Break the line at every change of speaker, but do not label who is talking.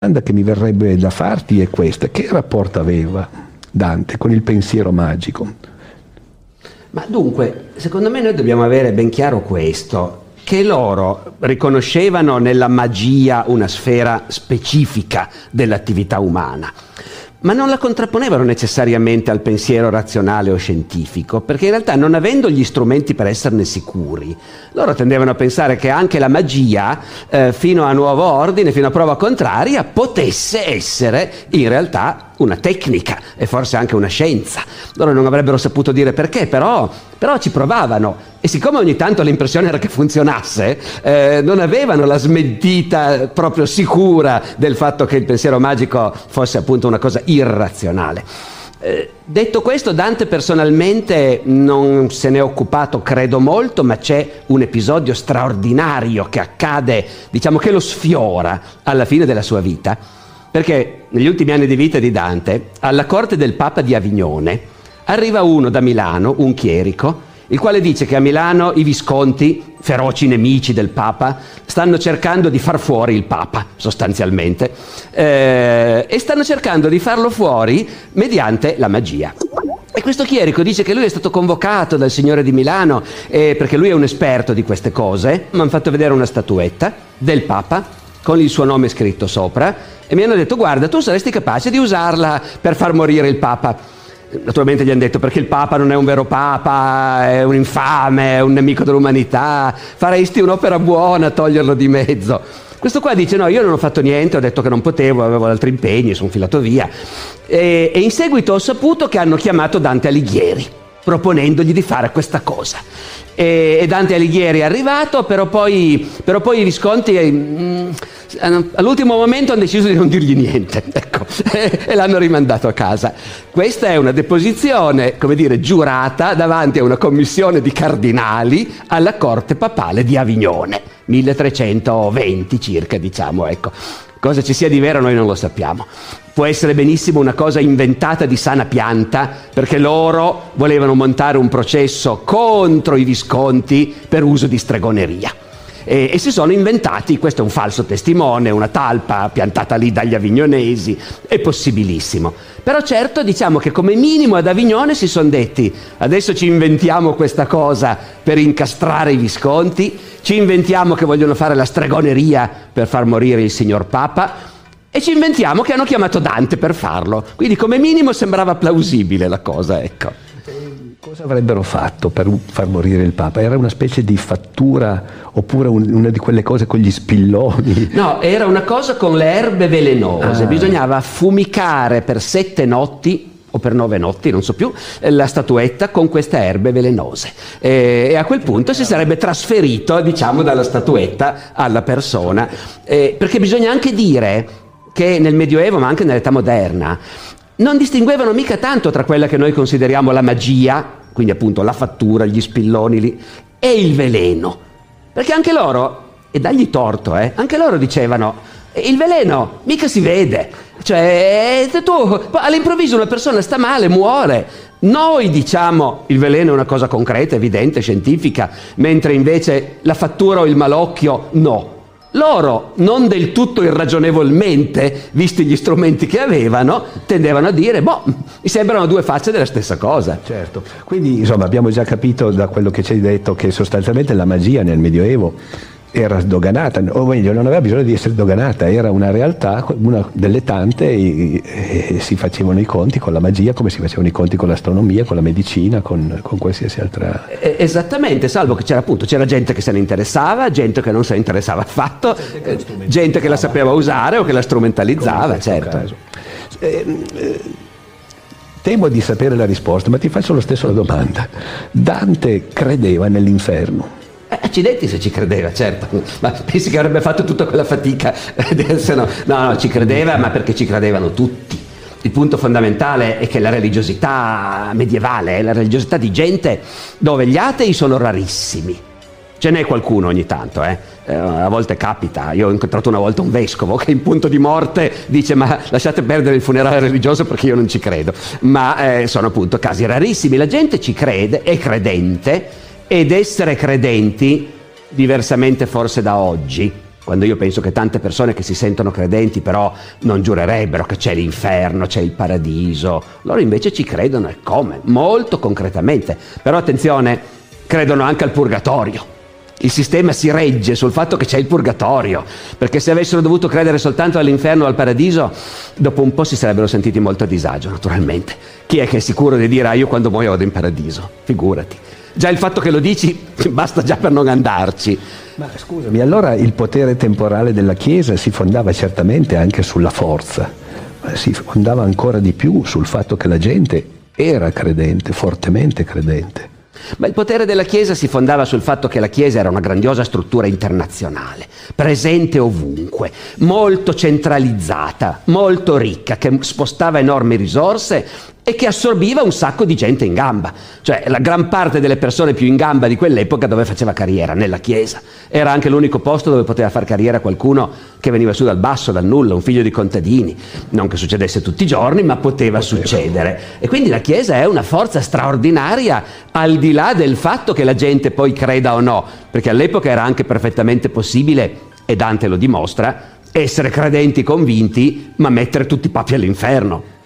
domanda che mi verrebbe da farti è questa. Che rapporto aveva Dante con il pensiero magico?
Ma dunque, secondo me noi dobbiamo avere ben chiaro questo, che loro riconoscevano nella magia una sfera specifica dell'attività umana ma non la contrapponevano necessariamente al pensiero razionale o scientifico, perché in realtà non avendo gli strumenti per esserne sicuri, loro tendevano a pensare che anche la magia, eh, fino a nuovo ordine, fino a prova contraria, potesse essere in realtà una tecnica e forse anche una scienza. Loro non avrebbero saputo dire perché, però, però ci provavano e siccome ogni tanto l'impressione era che funzionasse, eh, non avevano la smentita proprio sicura del fatto che il pensiero magico fosse appunto una cosa irrazionale. Eh, detto questo, Dante personalmente non se ne è occupato, credo molto, ma c'è un episodio straordinario che accade, diciamo che lo sfiora alla fine della sua vita perché negli ultimi anni di vita di Dante, alla corte del Papa di Avignone, arriva uno da Milano, un chierico, il quale dice che a Milano i visconti, feroci nemici del Papa, stanno cercando di far fuori il Papa, sostanzialmente, eh, e stanno cercando di farlo fuori mediante la magia. E questo chierico dice che lui è stato convocato dal Signore di Milano eh, perché lui è un esperto di queste cose, mi hanno fatto vedere una statuetta del Papa con il suo nome scritto sopra e mi hanno detto guarda tu saresti capace di usarla per far morire il Papa. Naturalmente gli hanno detto perché il Papa non è un vero Papa, è un infame, è un nemico dell'umanità, faresti un'opera buona a toglierlo di mezzo. Questo qua dice no, io non ho fatto niente, ho detto che non potevo, avevo altri impegni, sono filato via. E, e in seguito ho saputo che hanno chiamato Dante Alighieri proponendogli di fare questa cosa e, Dante Alighieri è arrivato, però poi, però poi i Visconti mm, all'ultimo momento hanno deciso di non dirgli niente ecco, e l'hanno rimandato a casa. Questa è una deposizione, come dire, giurata davanti a una commissione di cardinali alla corte papale di Avignone, 1320 circa, diciamo, ecco. Cosa ci sia di vero noi non lo sappiamo. Può essere benissimo una cosa inventata di sana pianta perché loro volevano montare un processo contro i Visconti per uso di stregoneria. E, e, si sono inventati, questo è un falso testimone, una talpa piantata lì dagli avignonesi, è possibilissimo. Però certo diciamo che come minimo ad Avignone si sono detti adesso ci inventiamo questa cosa per incastrare i Visconti, ci inventiamo che vogliono fare la stregoneria per far morire il signor Papa e ci inventiamo che hanno chiamato Dante per farlo. Quindi come minimo sembrava plausibile la cosa, ecco.
Cosa avrebbero fatto per far morire il Papa? Era una specie di fattura oppure un, una di quelle cose con gli spilloni?
No, era una cosa con le erbe velenose. Ah. Bisognava fumicare per sette notti o per nove notti, non so più, eh, la statuetta con queste erbe velenose. E, a quel punto si sarebbe trasferito, diciamo, dalla statuetta alla persona. Eh, perché bisogna anche dire che nel Medioevo, ma anche nell'età moderna, non distinguevano mica tanto tra quella che noi consideriamo la magia, quindi appunto la fattura, gli spilloni lì, e il veleno. Perché anche loro, e dagli torto, eh, anche loro dicevano, il veleno mica si vede, cioè tu all'improvviso una persona sta male, muore. Noi diciamo il veleno è una cosa concreta, evidente, scientifica, mentre invece la fattura o il malocchio no. Loro, non del tutto irragionevolmente, visti gli strumenti che avevano, tendevano a dire, boh, mi sembrano due facce della stessa cosa.
Certo, quindi insomma abbiamo già capito da quello che ci hai detto che sostanzialmente la magia nel Medioevo era sdoganata, o meglio non aveva bisogno di essere sdoganata, era una realtà, una delle tante, e, e si facevano i conti con la magia come si facevano i conti con l'astronomia, con la medicina, con, con qualsiasi altra...
Esattamente, salvo che c'era appunto, c'era gente che se ne interessava, gente che non se ne interessava affatto, gente che la sapeva usare o che la strumentalizzava, certo. Eh,
eh, temo di sapere la risposta, ma ti faccio lo stesso la domanda. Dante credeva nell'inferno.
Accidenti se ci credeva, certo, ma pensi che avrebbe fatto tutta quella fatica? no, no, ci credeva, ma perché ci credevano tutti. Il punto fondamentale è che la religiosità medievale è la religiosità di gente dove gli atei sono rarissimi. Ce n'è qualcuno ogni tanto, eh? eh a volte capita. Io ho incontrato una volta un vescovo che in punto di morte dice ma lasciate perdere il funerale religioso perché io non ci credo. Ma eh, sono appunto casi rarissimi. La gente ci crede, è credente ed essere credenti, diversamente forse da oggi, quando io penso che tante persone che si sentono credenti però non giurerebbero che c'è l'inferno, c'è il paradiso, loro invece ci credono e come? Molto concretamente. Però attenzione, credono anche al purgatorio. Il sistema si regge sul fatto che c'è il purgatorio, perché se avessero dovuto credere soltanto all'inferno o al paradiso, dopo un po' si sarebbero sentiti molto a disagio, naturalmente. Chi è che è sicuro di dire ah io quando muoio vado in paradiso? Figurati. Già il fatto che lo dici basta già per non andarci.
Ma scusami, allora il potere temporale della Chiesa si fondava certamente anche sulla forza, ma si fondava ancora di più sul fatto che la gente era credente, fortemente credente.
Ma il potere della Chiesa si fondava sul fatto che la Chiesa era una grandiosa struttura internazionale, presente ovunque, molto centralizzata, molto ricca, che spostava enormi risorse e che assorbiva un sacco di gente in gamba. Cioè la gran parte delle persone più in gamba di quell'epoca dove faceva carriera, nella Chiesa. Era anche l'unico posto dove poteva fare carriera qualcuno che veniva su dal basso, dal nulla, un figlio di contadini. Non che succedesse tutti i giorni, ma poteva, poteva. succedere. E quindi la Chiesa è una forza straordinaria al di là del fatto che la gente poi creda o no, perché all'epoca era anche perfettamente possibile, e Dante lo dimostra, essere credenti convinti, ma mettere tutti i papi all'inferno.